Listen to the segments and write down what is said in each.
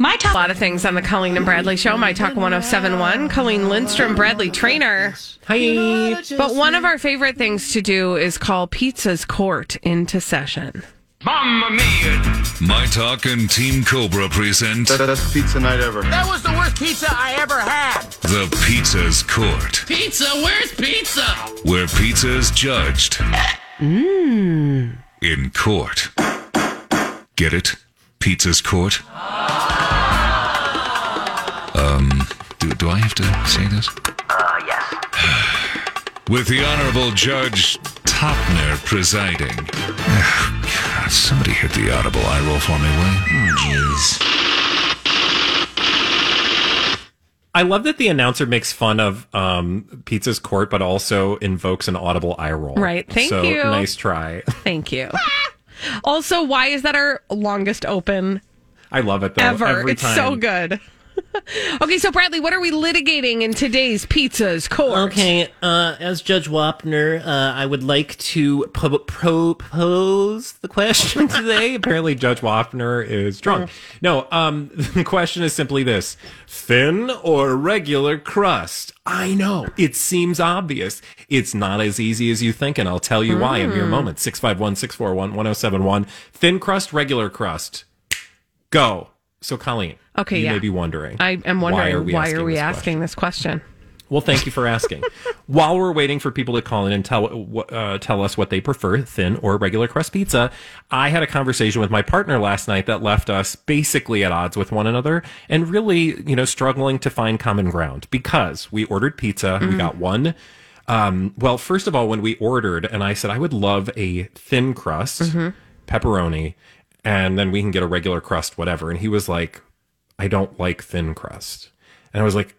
My talk. A lot of things on the Colleen and Bradley show. My talk 1071. Colleen Lindstrom, Bradley Traynor. Hi. But one of our favorite things to do is call Pizza's Court into session. Mamma mia! My Talk and Team Cobra present The best pizza night ever. That was the worst pizza I ever had. The Pizza's Court, Pizza? Where's pizza? where pizza's judged Mmm. in court. Get it? Pizza's Court? Do, do I have to say this? Uh, yes. With the Honorable Judge Wapner presiding. God, somebody hit the audible eye roll for me, will you? Jeez. I love that the announcer makes fun of um, Pizza's Court, but also invokes an audible eye roll. Right. Thank so, you. Nice try. Thank you. also, why is that our longest open I love it though. ever? Every it's time. so good. okay, so Bradley, what are we litigating in today's Pizza's Court? Okay, uh, as Judge Wapner, uh, I would like to pro- propose the question today. Apparently, Judge Wapner is drunk. No, um, the question is simply this: thin or regular crust? I know it seems obvious. It's not as easy as you think, and I'll tell you why in mere Mm. moment. Six five one six four one one zero seven one. Thin crust, regular crust. Go. So, Colleen. Okay, you yeah. may be wondering. I am wondering why are we, this asking, this question? Well, thank you for asking. While we're waiting for people to call in and tell uh, tell us what they prefer, thin or regular crust pizza, I had a conversation with my partner last night that left us basically at odds with one another and really, you know, struggling to find common ground because we ordered pizza, we got one. Um, well, first of all, when we ordered, and I said I would love a thin crust, pepperoni, and then we can get a regular crust, whatever. And he was like, I don't like thin crust. And I was like,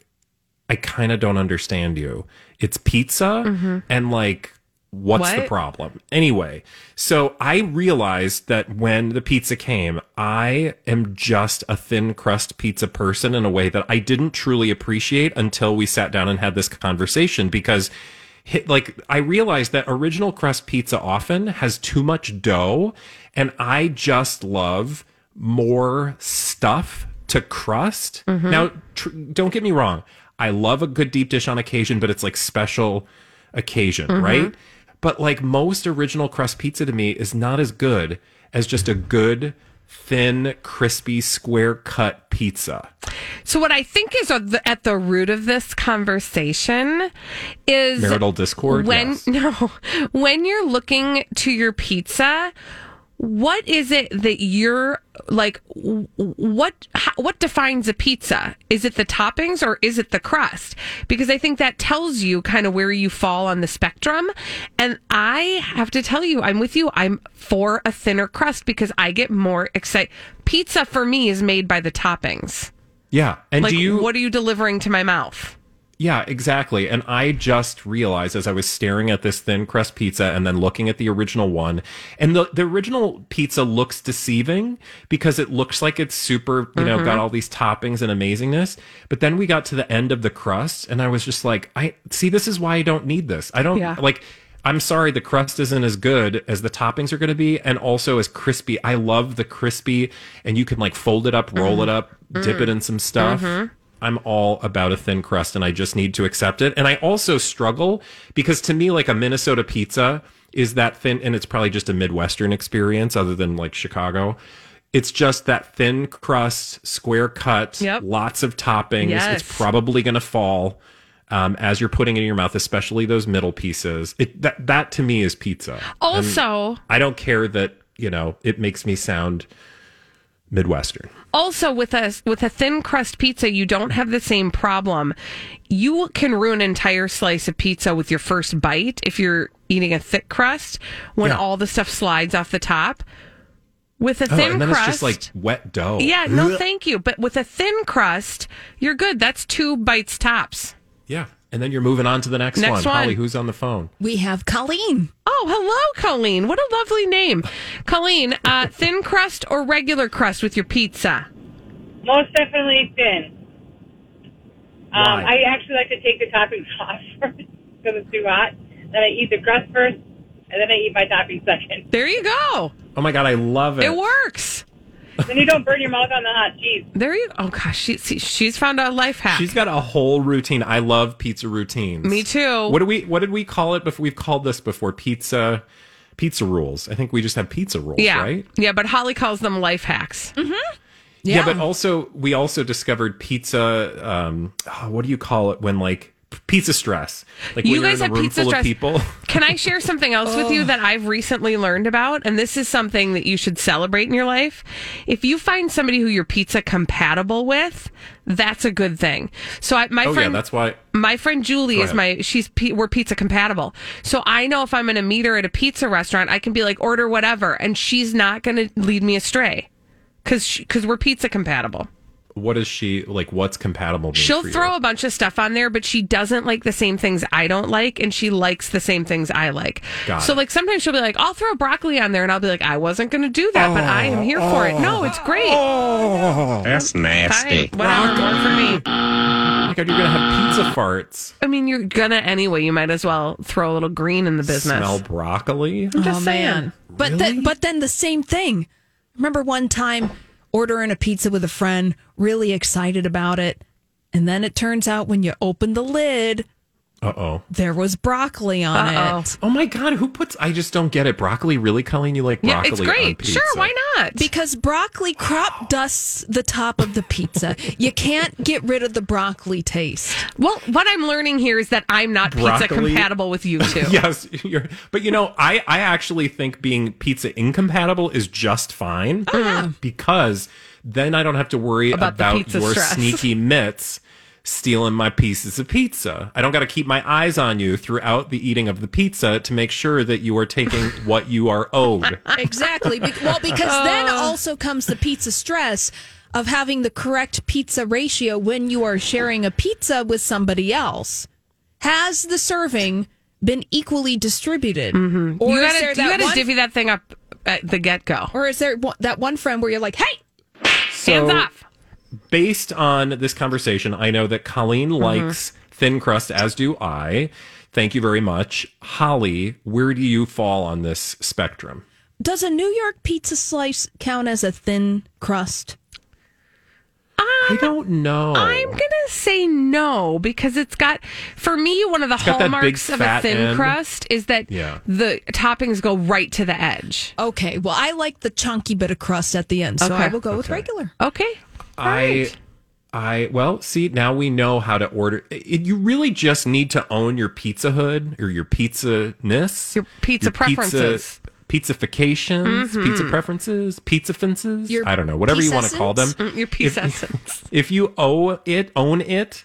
I kind of don't understand you. It's pizza mm-hmm. and like what's the problem? Anyway, so I realized that when the pizza came, I am just a thin crust pizza person in a way that I didn't truly appreciate until we sat down and had this conversation because like I realized that original crust pizza often has too much dough and I just love more stuff to crust. Mm-hmm. Now, tr- don't get me wrong. I love a good deep dish on occasion, but it's like special occasion, mm-hmm. right? But like most original crust pizza to me is not as good as just a good, thin, crispy, square cut pizza. So, what I think is at the, at the root of this conversation is Marital discord. when yes. no when you're looking to your pizza what is it that you're like what how, what defines a pizza? Is it the toppings or is it the crust? Because i think that tells you kind of where you fall on the spectrum. And i have to tell you i'm with you. I'm for a thinner crust because i get more excited pizza for me is made by the toppings. Yeah. And like do you what are you delivering to my mouth Yeah, exactly. And I just realized as I was staring at this thin crust pizza and then looking at the original one, and the, the original pizza looks deceiving because it looks like it's super, you know, got mm-hmm. all these toppings and amazingness. But then we got to the end of the crust and I was just like, I see, this is why I don't need this. I don't Yeah. like, I'm sorry, the crust isn't as good as the toppings are going to be, and also as crispy. I love the crispy, and you can like fold it up, roll mm-hmm. it up, dip it mm. in some stuff. Mm-hmm. I'm all about a thin crust, and I just need to accept it. And I also struggle because to me, like a Minnesota pizza is that thin, and it's probably just a Midwestern experience, other than like Chicago. It's just that thin crust, square cut, Yep. lots of toppings. Yes. It's probably going to fall um, as you're putting it in your mouth, especially those middle pieces. It, that that to me is pizza. Also, I don't care that you know it makes me sound Midwestern. Also with a with a thin crust pizza, you don't have the same problem. You can ruin an entire slice of pizza with your first bite if you're eating a thick crust when Yeah. all the stuff slides off the top. With a Oh, thin and then crust, it's just like wet dough. yeah, no, thank you. But with a thin crust, you're good. That's two bites tops. yeah. And then you're moving on to the next, Next one. one. Holly, who's on the phone? We have Colleen. Oh, hello, Colleen. What a lovely name, Colleen. Uh, thin crust or regular crust with your pizza? Most definitely thin. Um, Why? I actually like to take the toppings off first because it's too hot. Then I eat the crust first, and then I eat my topping second. There you go. Oh my god, I love it. It works. Then you don't burn your mouth on the hot cheese. There you. Oh gosh, she, see, she's found a life hack. She's got a whole routine. I love pizza routines. Me too. What do we? What did we call it before? We've called this before pizza. Pizza rules. I think we just have pizza rules, yeah, right? yeah. But Holly calls them life hacks. Mm-hmm. Yeah. but also we also discovered pizza. Um, oh, what do you call it when like pizza stress? Like You when you're guys in a have room pizza full stress. of people. Can I share something else with you oh. that I've recently learned about? And this is something that you should celebrate in your life. If you find somebody who you're pizza compatible with, that's a good thing. So I, my oh friend, yeah, that's why. my friend Julie is my she's we're pizza compatible. So I know if I'm going to meet her at a pizza restaurant, I can be like order whatever, and she's not going to lead me astray because because we're pizza compatible. What is she like? What's compatible? mean She'll for you? throw a bunch of stuff on there, but she doesn't like the same things I don't like, and she likes the same things I like. Got so, it. like, sometimes she'll be like, I'll throw broccoli on there, and I'll be like, I wasn't going to do that, but I am here for it. No, it's great. oh, That's Fine, nasty. whatever, more for me. Oh my god, you're gonna have pizza farts. I mean, you're gonna anyway. You might as well throw a little green in the business. Smell broccoli. I'm just oh saying. man. But then but then the same thing. Remember one time ordering a pizza with a friend, really excited about it, and then it turns out when you open the lid, Uh oh. there was broccoli on Uh-oh. it. Oh my god, who puts? I just don't get it. Broccoli, really, Colleen? You like broccoli? Yeah, broccoli? it's On great. pizza. Sure, why not? Because broccoli crop dusts the top of the pizza. you can't get rid of the broccoli taste. well, what I'm learning here is that I'm not pizza compatible with you two. yes, you're, but you know, I I actually think being pizza incompatible is just fine because then I don't have to worry About about, the pizza your stress. sneaky mitts stealing my pieces of pizza. I don't got to keep my eyes on you throughout the eating of the pizza to make sure that you are taking what you are owed. Exactly. Be- well, because then also comes the pizza stress of having the correct pizza ratio when you are sharing a pizza with somebody else. Has the serving been equally distributed? Or Mm-hmm. you gotta, there you gotta one, divvy that thing up at the get go. or is there that one friend where you're like, "Hey, Hands off. Based on this conversation, I know that Colleen Mm-hmm. likes thin crust, as do I. Thank you very much. Holly, where do you fall on this spectrum? does a New York pizza slice count as a thin crust?" I don't know. I'm gonna say no because it's got for me one of the got that big hallmarks of a thin end. crust is that Yeah. the toppings go right to the edge. Okay, well, I like the chunky bit of crust at the end, so Okay. I will go with regular. Okay, I, I, well, see, now we know how to order. It, you really just need to own your pizza hood or your pizza ness, Your pizza preferences. Pizza, pizzifications, pizza preferences, pizza fences. Your I don't know, whatever you want to call them. Mm, your pizza sense. if you owe it, own it,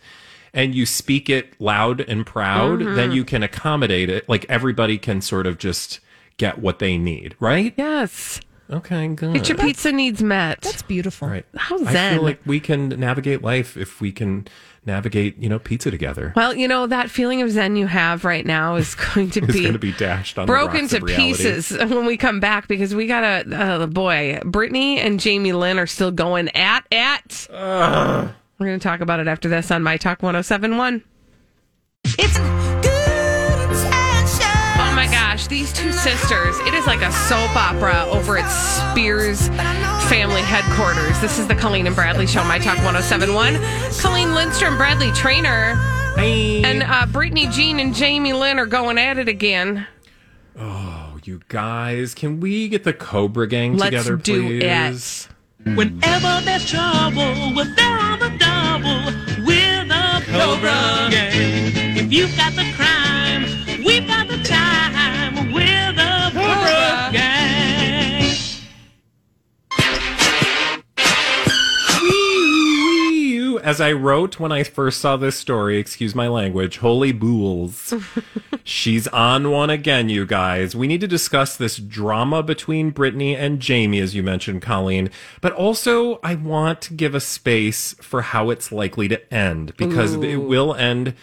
and you speak it loud and proud, Mm-hmm. then you can accommodate it. Like everybody can sort of just get what they need, right? yes. Okay, good. Get your pizza needs met. That's beautiful. Right. How I feel like we can navigate life if we can navigate, you know, pizza together. well, you know that feeling of zen you have right now is going to be, going to be dashed on broken to rocks of reality. pieces when we come back because we got a uh, boy. Britney and Jamie Lynn are still going at at. We're going to talk about it after this on My Talk 1071. It's gosh, these two sisters. It is like a soap opera over at Spears family headquarters. This is the Colleen and Bradley show, My Talk 1071. Colleen Lindstrom, Bradley Traynor, Hey. and uh, Britney Jean and Jamie Lynn are going at it again. oh, you guys, can we get the Cobra Gang Let's together, do please? Whenever there's trouble, we're there on the double. We're the Cobra Gang. If you've got the crime, we've got the time. As I wrote when I first saw this story, excuse my language, holy bulls. She's on one again, you guys. We need to discuss this drama between Britney and Jamie, as you mentioned, Colleen. But also, I want to give a space for how it's likely to end because it will end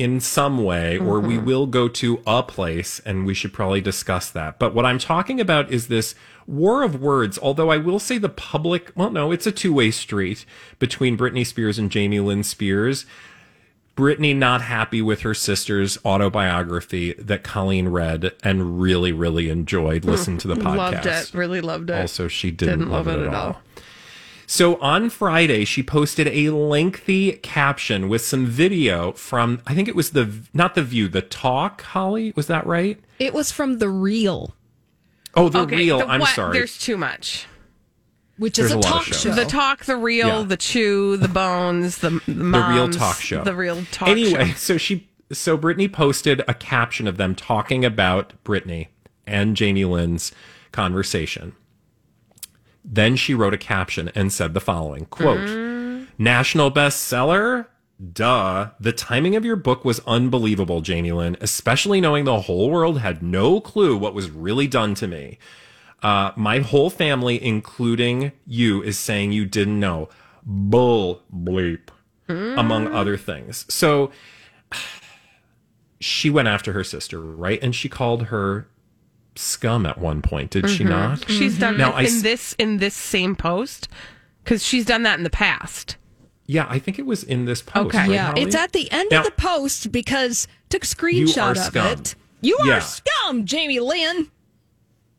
in some way, or we mm-hmm. will go to a place, and we should probably discuss that. But what I'm talking about is this war of words, although I will say the public, well, no, it's a two way street between Britney Spears and Jamie Lynn Spears. Britney not happy with her sister's autobiography that Colleen read and really, really enjoyed. Listen to the podcast. Loved it. Really loved it. Also, she didn't, love, it, at all. So on Friday, she posted a lengthy caption with some video from, I think it was the, not the view, the talk, Holly. Was that right? It was from the real, Oh, the Okay, real. the I'm what- sorry. There's too much. which There's is a a, talk show. The talk, the real, Yeah. the chew, the bones, the the, the real talk show. The real talk anyway, show. so she so Britney posted a caption of them talking about Britney and Jamie Lynn's conversation. Then she wrote a caption and said the following quote National bestseller? Duh. The timing of your book was unbelievable, Jamie Lynn, especially knowing the whole world had no clue what was really done to me. Uh, my whole family, including you, is saying you didn't know. Bull bleep, among other things. So she went after her sister, right? And she called her scum at one point, did she mm-hmm. not? She's mm-hmm. done Now, it I in s- this in this same post because she's done that in the past. Yeah, I think it was in this post. Okay. right, yeah, Holly? it's at the end Now- of the post because took a screenshot of scum. it. You are Yeah. scum, Jamie Lynn.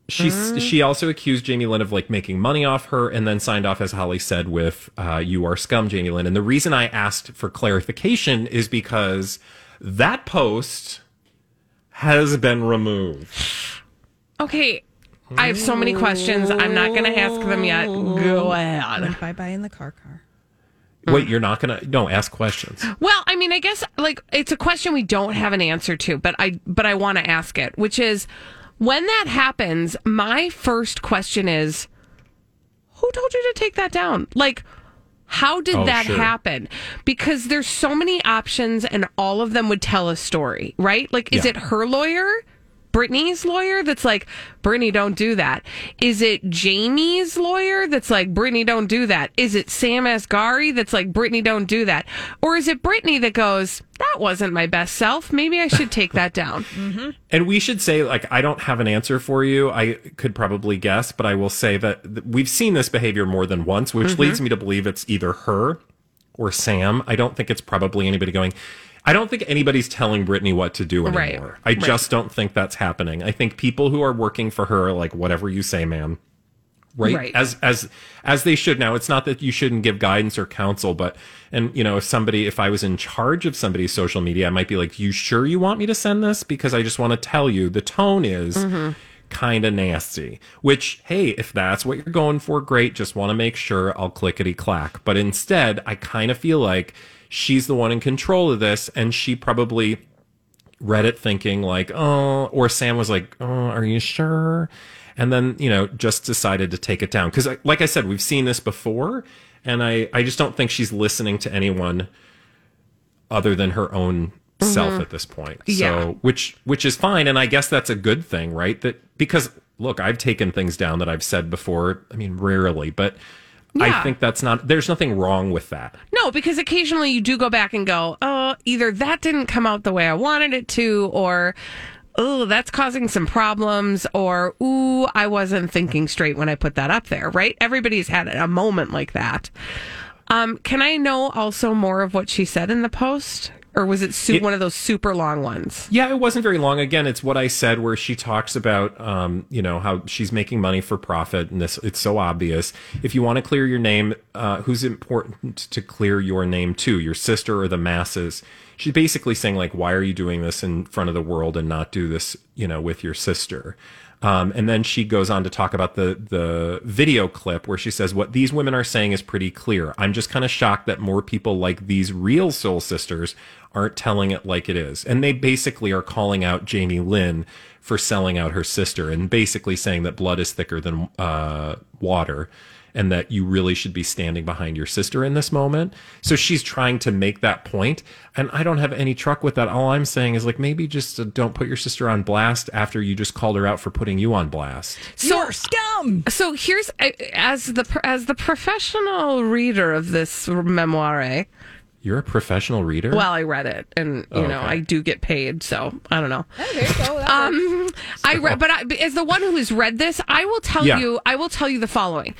She's mm-hmm. she also accused Jamie Lynn of like making money off her, and then signed off, as Holly said, with uh, "You are scum, Jamie Lynn." And the reason I asked for clarification is because that post has been removed. Okay, I have so many questions. I'm not going to ask them yet. Go ahead. Bye bye in the car car. Wait, you're not gonna no ask questions. Well, I mean, I guess like it's a question we don't have an answer to, but I but I want to ask it, which is when that happens, my first question is who told you to take that down? Like how did Oh, that sure. happen? Because there's so many options and all of them would tell a story, right? Like is Yeah. it her lawyer? Britney's lawyer that's like, Britney, don't do that. Is it Jamie's lawyer that's like, Britney, don't do that? Is it Sam Asghari that's like, Britney, don't do that? Or is it Britney that goes, that wasn't my best self. Maybe I should take that down. Mm-hmm. And we should say, like, I don't have an answer for you. I could probably guess, but I will say that we've seen this behavior more than once, which mm-hmm. leads me to believe it's either her or Sam. I don't think it's probably anybody going. I don't think anybody's telling Britney what to do Right. anymore. I just don't think that's happening. I think people who are working for her are like, whatever you say, ma'am. Right? Right. As as as they should now. It's not that you shouldn't give guidance or counsel, but and you know, if somebody if I was in charge of somebody's social media, I might be like, You sure you want me to send this? Because I just want to tell you the tone is mm-hmm. kind of nasty. Which, hey, if that's what you're going for, great. Just want to make sure I'll clickety clack. But instead, I kind of feel like she's the one in control of this, and she probably read it thinking like, oh, or Sam was like, oh, are you sure? And then, you know, just decided to take it down. Cause uh, like I said, we've seen this before and I, I just don't think she's listening to anyone other than her own mm-hmm. self at this point. Yeah. So, which, which is fine. And I guess that's a good thing, right? That because look, I've taken things down that I've said before. I mean, rarely, but I think that's not, there's nothing wrong with that. No, because occasionally you do go back and go, oh, either that didn't come out the way I wanted it to, or oh, that's causing some problems, or ooh, I wasn't thinking straight when I put that up there, right? Everybody's had a moment like that. Um, can I know also more of what she said in the post? Or was it su- It- one of those super long ones? Yeah, it wasn't very long. Again, it's what I said where she talks about, um, you know, how she's making money for profit, and this it's so obvious. If you want to clear your name, uh, who's important to clear your name to? Your sister or the masses? She's basically saying like, why are you doing this in front of the world and not do this, you know, with your sister? Um, and then she goes on to talk about the the video clip where she says what these women are saying is pretty clear. I'm just kind of shocked that more people like these real soul sisters aren't telling it like it is. And they basically are calling out Jamie Lynn for selling out her sister and basically saying that blood is thicker than uh, water and that you really should be standing behind your sister in this moment. So she's trying to make that point, and I don't have any truck with that. All I'm saying is like maybe just uh, don't put your sister on blast after you just called her out for putting you on blast. So scum. So here's as the as the professional reader of this memoir. You're a professional reader. Well, I read it, and you Oh, know. I do get paid, so I don't know. there you go. That Um, I read, but I, as the one who has read this, I will tell Yeah. you, I will tell you the following.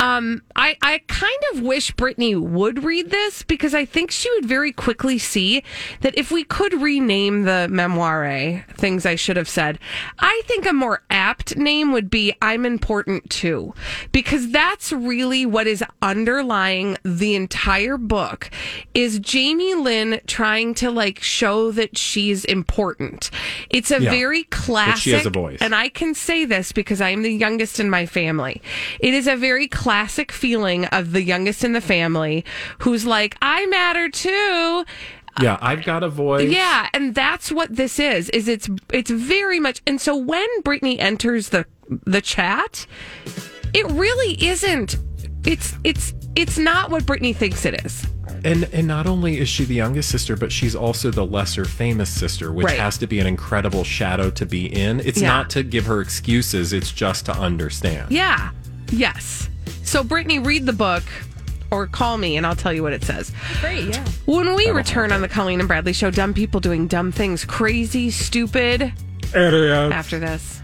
Um, I, I kind of wish Britney would read this because I think she would very quickly see that if we could rename the memoire, things I should have said, I think a more apt name would be I'm important too. Because that's really what is underlying the entire book is Jamie Lynn trying to like show that she's important. It's a Yeah. very classic she has a voice. and I can say this because I'm the youngest in my family. It is a very classic feeling of the youngest in the family who's like, I matter too. yeah, I've got a voice. Yeah, and that's what this is. Is it's it's very much and so when Britney enters the the chat, it really isn't it's it's it's not what Britney thinks it is. And and not only is she the youngest sister, but she's also the lesser famous sister, which Right. has to be an incredible shadow to be in. It's Yeah. not to give her excuses, it's just to understand. Yeah. Yes. So Britney, read the book or call me and I'll tell you what it says. Great, yeah. When we return on the Colleen and Bradley show, dumb people doing dumb things, crazy, stupid. After this.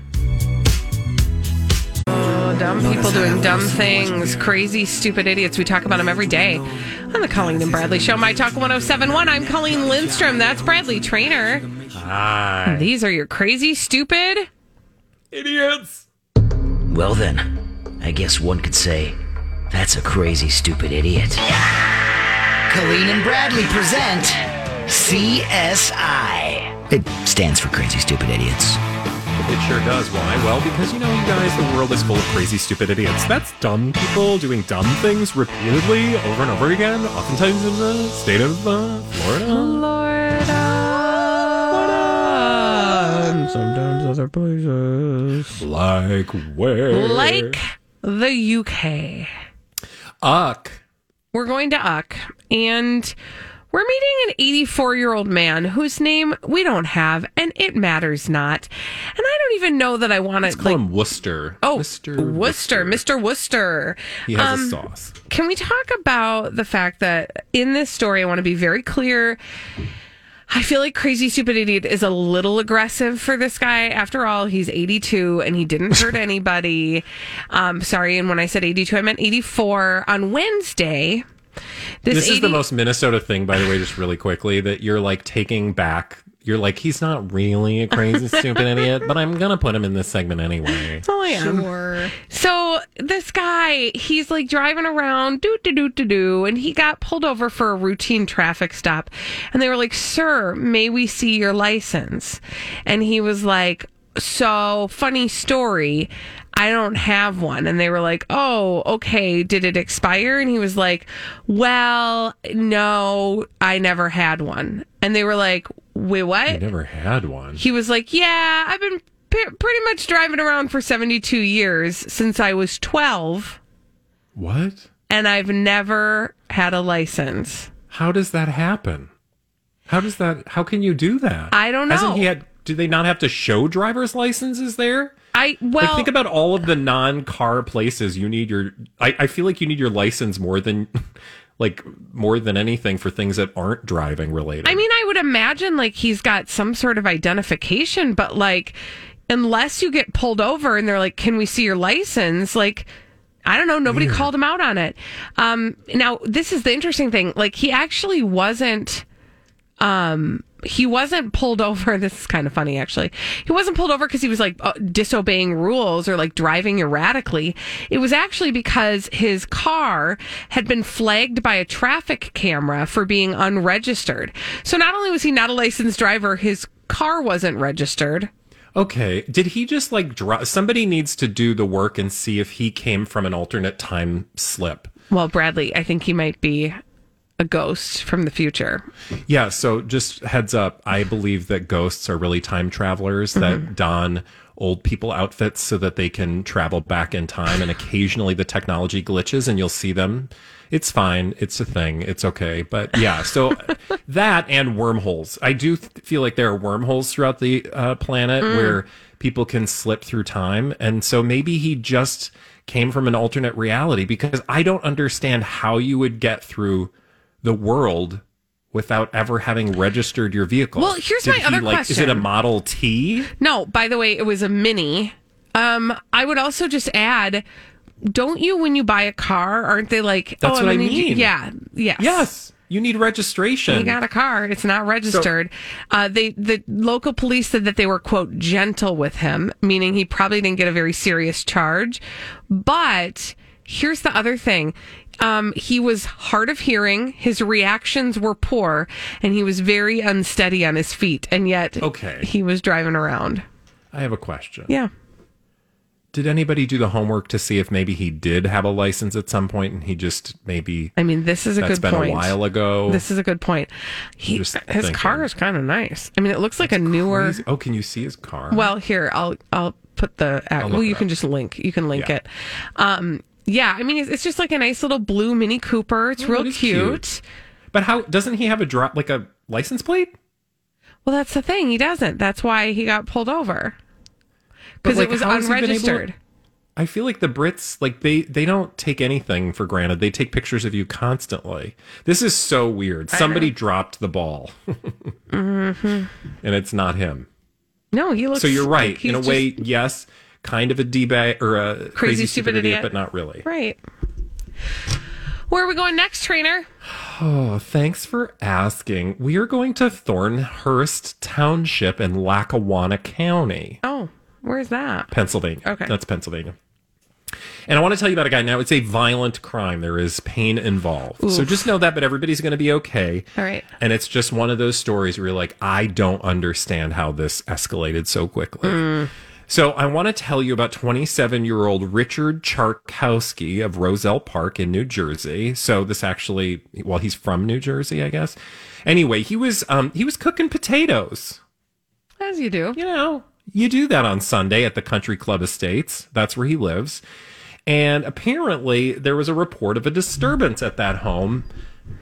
Oh, dumb people doing dumb things, crazy, stupid idiots. We talk about them every day on the Colleen and Bradley show. My Talk 1071. I'm Colleen Lindstrom. That's Bradley Traynor. Hi. These are your crazy, stupid. Idiots. Well, then, I guess one could say that's a crazy, stupid idiot. Colleen and Bradley present CSI. It stands for Crazy Stupid Idiots. It sure does. Why? Well, because you know, you guys, the world is full of crazy, stupid idiots. That's dumb people doing dumb things repeatedly over and over again, oftentimes in the state of uh, Florida. And sometimes other places. Like where? Like the UK. Uck. We're going to Uck, and we're meeting an 84 year old man whose name we don't have, and it matters not. And I don't even know that I want to call like. him Worcester. Oh, Mr. Worcester, Mr. Worcester. He has Um, a sauce. Can we talk about the fact that in this story, I want to be very clear. I feel like Crazy Stupid Idiot is a little aggressive for this guy. After all, he's 82 and he didn't hurt anybody. Um, sorry, and when I said 82, I meant 84. On Wednesday, this, This, is the most Minnesota thing, by the way, just really quickly, that you're like taking back. You're like, he's not really a crazy, stupid idiot, but I'm going to put him in this segment anyway. Oh, I am. Sure. So this guy, he's like driving around, do do do do do, and he got pulled over for a routine traffic stop, and they were like, "Sir, may we see your license?" And he was like, "So funny story." I don't have one. And they were like, Oh, okay. Did it expire? And he was like, Well, no, I never had one. And they were like, Wait, what? I never had one. He was like, Yeah, I've been p- pretty much driving around for 72 years since I was 12, What? and I've never had a license. How does that happen? How does that? How can you do that? I don't Hasn't know. he had? Do they not have to show driver's licenses there? I, well, like think about all of the non-car places you need your. I, I feel like you need your license more than, like more than anything for things that aren't driving related. I mean, I would imagine like he's got some sort of identification, but like, unless you get pulled over and they're like, "Can we see your license?" Like, I don't know. Nobody called him out on it. Um, now, this is the interesting thing. Like, he actually wasn't. Um, he wasn't pulled over. This is kind of funny, actually. He wasn't pulled over because he was like uh, disobeying rules or like driving erratically. It was actually because his car had been flagged by a traffic camera for being unregistered. So not only was he not a licensed driver, his car wasn't registered. Okay. Did he just like drop? Somebody needs to do the work and see if he came from an alternate time slip. Well, Bradley, I think he might be a ghost from the future. Yeah. So just heads up. I believe that ghosts are really time travelers that don old people outfits so that they can travel back in time. And occasionally the technology glitches and you'll see them. It's fine. It's a thing. It's okay. But yeah. So that and wormholes. I do th- feel like there are wormholes throughout the uh, planet where people can slip through time. And so maybe he just came from an alternate reality because I don't understand how you would get through the world without ever having registered your vehicle. Well, here's Did my he, other like, Is it a. Model T? No, by the way, it was a mini. Um, I would also just add, don't you when you buy a car, aren't they like? That's oh, what I you- mean. Yeah, yes, Yes. You need registration. You got a car; it's not registered. uh, they the local police said that they were quote gentle with him, meaning he probably didn't get a very serious charge. But here's the other thing. Um, he was hard of hearing. His reactions were poor, and he was very unsteady on his feet. And yet, Okay. he was driving around. I have a question. Yeah. Did anybody do the homework to see if maybe he did have a license at some point and he just maybe I mean, this is a that's good been point. a while ago? This is a good point. He, his thinking. car is kind of nice. I mean, it looks like a newer. Crazy. Oh, can you see his car? Well, here I'll I'll put the. I'll well, you can up. just link. You can link Yeah. it. Um, yeah, I mean, it's, it's just like a nice little blue Mini Cooper. It's Oh, real cute. cute. but how doesn't he have a drop like a license plate? Well, that's the thing. He doesn't. That's why he got pulled over because like, it was how has he been able- unregistered. I feel like the Brits like they they don't take anything for granted. They take pictures of you constantly. This is so weird. Somebody dropped the ball. Mhm. and it's not him. No, he looks. so you're right. like In a just- way, yes, kind of a d bag or a crazy, stupid stupid idiot, idiot. but not really. right. Where are we going next, Traynor? Oh, thanks for asking. We are going to Thornhurst Township in Lackawanna County, Oh, where's that? Pennsylvania. Okay. That's Pennsylvania. And I want to tell you about a guy now. It's a violent crime. There is pain involved. So just know that, but everybody's going to be okay. All right. And it's just one of those stories where you're like, I don't understand how this escalated so quickly. Mm. So I want to tell you about 27 year old Richard Charkowski of Roselle Park in New Jersey. So this actually, well, he's from New Jersey, I guess. Anyway, he was um, he was cooking potatoes. As you do. You know, you do that on Sunday at the Country Club Estates. That's where he lives. And apparently, there was a report of a disturbance at that home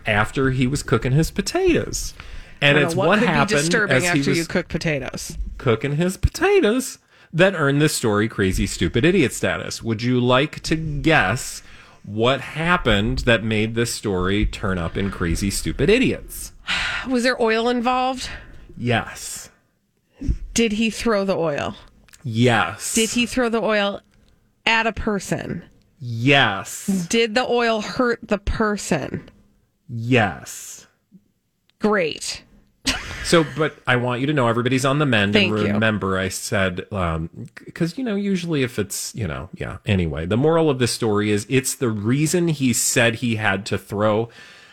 after he was cooking his potatoes. And don't it's what, what, happened be disturbing after was you cook potatoes. cooking his potatoes that earned this story crazy, stupid idiot status. Would you like to guess what happened that made this story turn up in crazy, stupid idiots? Was there oil involved? Yes. Did he throw the oil? Yes. Did he throw the oil at a person? Yes. Did the oil hurt the person? Yes. Great. So, but I want you to know everybody's on the mend. Thank and you. remember, I said, because, you know, usually if it's, you know, yeah. Anyway, the moral of the story is it's the reason he said he had to throw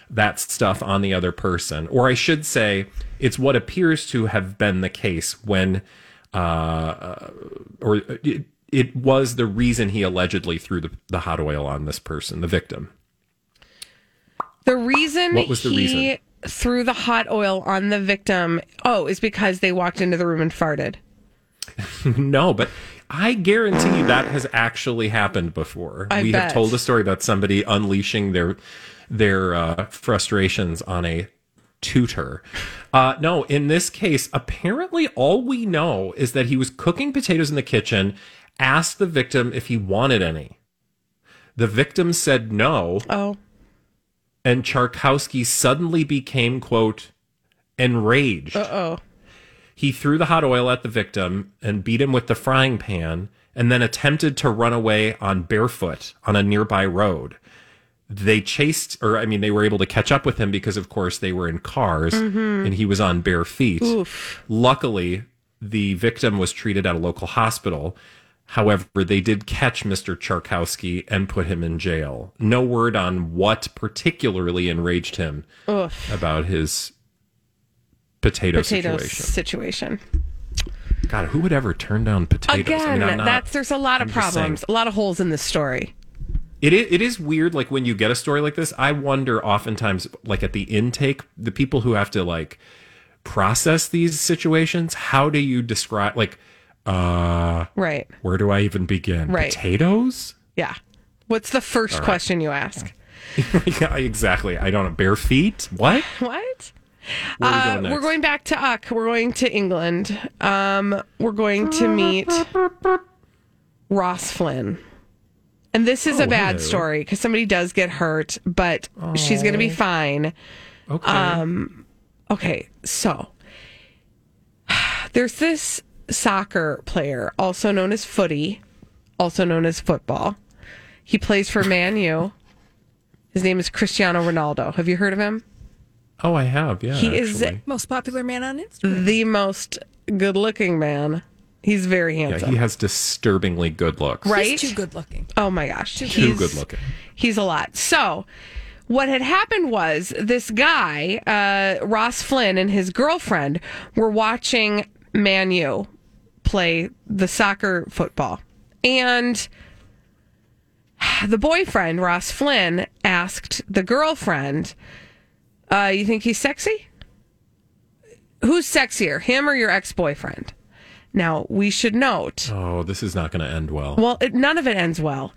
that stuff on the other person. Or I should say, it's what appears to have been the case when, uh, or it, it was the reason he allegedly threw the, the hot oil on this person, the victim. The reason What was the he reason? Threw the hot oil on the victim, oh, is because they walked into the room and farted. no, but I guarantee you that has actually happened before. I we bet. have told a story about somebody unleashing their their uh, frustrations on a tutor. Uh, no, in this case, apparently all we know is that he was cooking potatoes in the kitchen, asked the victim if he wanted any. The victim said no. Oh. And Charkowski suddenly became, quote, enraged. Uh oh. He threw the hot oil at the victim and beat him with the frying pan and then attempted to run away on barefoot on a nearby road. They chased, or I mean, they were able to catch up with him because, of course, they were in cars Mhm. and he was on bare feet. Oof. Luckily, the victim was treated at a local hospital. However, they did catch Mr. Charkowski and put him in jail. No word on what particularly enraged him Oof. about his potato, Potato situation. situation. God, who would ever turn down potatoes? Again, I'm not- that's there's a lot of I'm saying. problems, a lot of holes in this story. It is, it is weird, like when you get a story like this. I wonder oftentimes, like at the intake, the people who have to like process these situations. How do you describe, like, uh, Right. where do I even begin? Right. Potatoes? Yeah. What's the first right. question you ask? yeah, exactly. I don't know. Bare feet? What? What? Uh, going we're going back to Uck. We're going to England. Um, we're going to meet Ross Flynn. And this is Oh, a bad story because somebody does get hurt, but she's going to be fine. Okay. Um, okay, so there's this soccer player, also known as footy, also known as football. He plays for Man U. His name is Cristiano Ronaldo. Have you heard of him? oh, I have. Yeah. he is actually. Most popular man on Instagram. the most good looking man. He's very handsome. Yeah, he has disturbingly good looks. right? He's too good looking. Oh my gosh. Too He's- good looking. He's a lot. So, what had happened was this guy, uh, Ross Flynn, and his girlfriend were watching Man U play the soccer football. And the boyfriend, Ross Flynn, asked the girlfriend, uh, You think he's sexy? Who's sexier, him or your ex boyfriend? Now, we should note. Oh, this is not going to end well. Well, it, none of it ends well.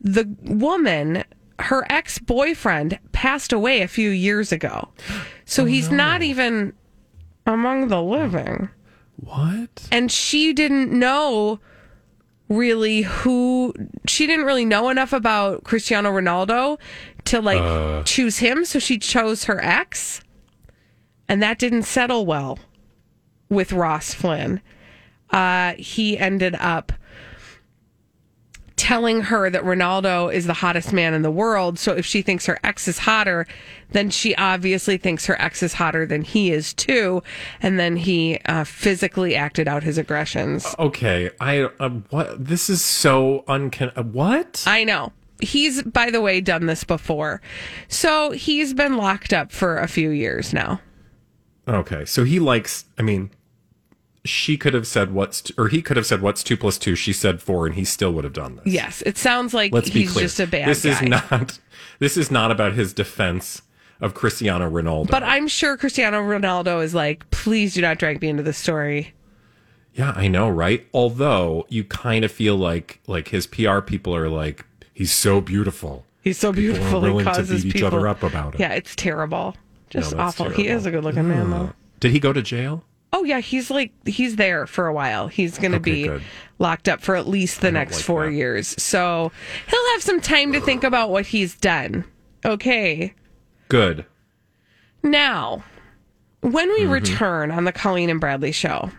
The woman, her ex boyfriend, passed away a few years ago. So he's not even among the living. What? And she didn't know really who, she didn't really know enough about Cristiano Ronaldo to like Uh. choose him. So she chose her ex. And that didn't settle well with Ross Flynn. Uh, he ended up telling her that Ronaldo is the hottest man in the world. So if she thinks her ex is hotter, then she obviously thinks her ex is hotter than he is too. And then he uh, physically acted out his aggressions. Okay, I uh, what? This is so uncon. Uh, what? I know. He's, by the way, done this before. So he's been locked up for a few years now. Okay, so he likes. I mean, she could have said what's, t- or he could have said what's two plus two. She said four, and he still would have done this. Yes, it sounds like Let's be he's clear. just a bad this guy. is not. This is not about his defense of Cristiano Ronaldo. but I'm sure Cristiano Ronaldo is like, please do not drag me into this story. yeah, I know, right? Although you kind of feel like like his PR people are like, he's so beautiful. He's so People beautiful. He willing to beat each other up about it. Yeah, it's terrible. Just No, awful. He is a good looking man, though. Did he go to jail? Oh yeah, he's like he's there for a while. He's going to Okay, be good. locked up for at least the next like four that. years. So he'll have some time to think about what he's done. Okay. Good. Now, when Mm-hmm. we return on the Colleen and Bradley show,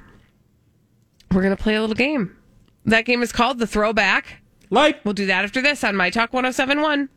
we're going to play a little game. That game is called the Throwback. Like We'll do that after this on My Talk 1071.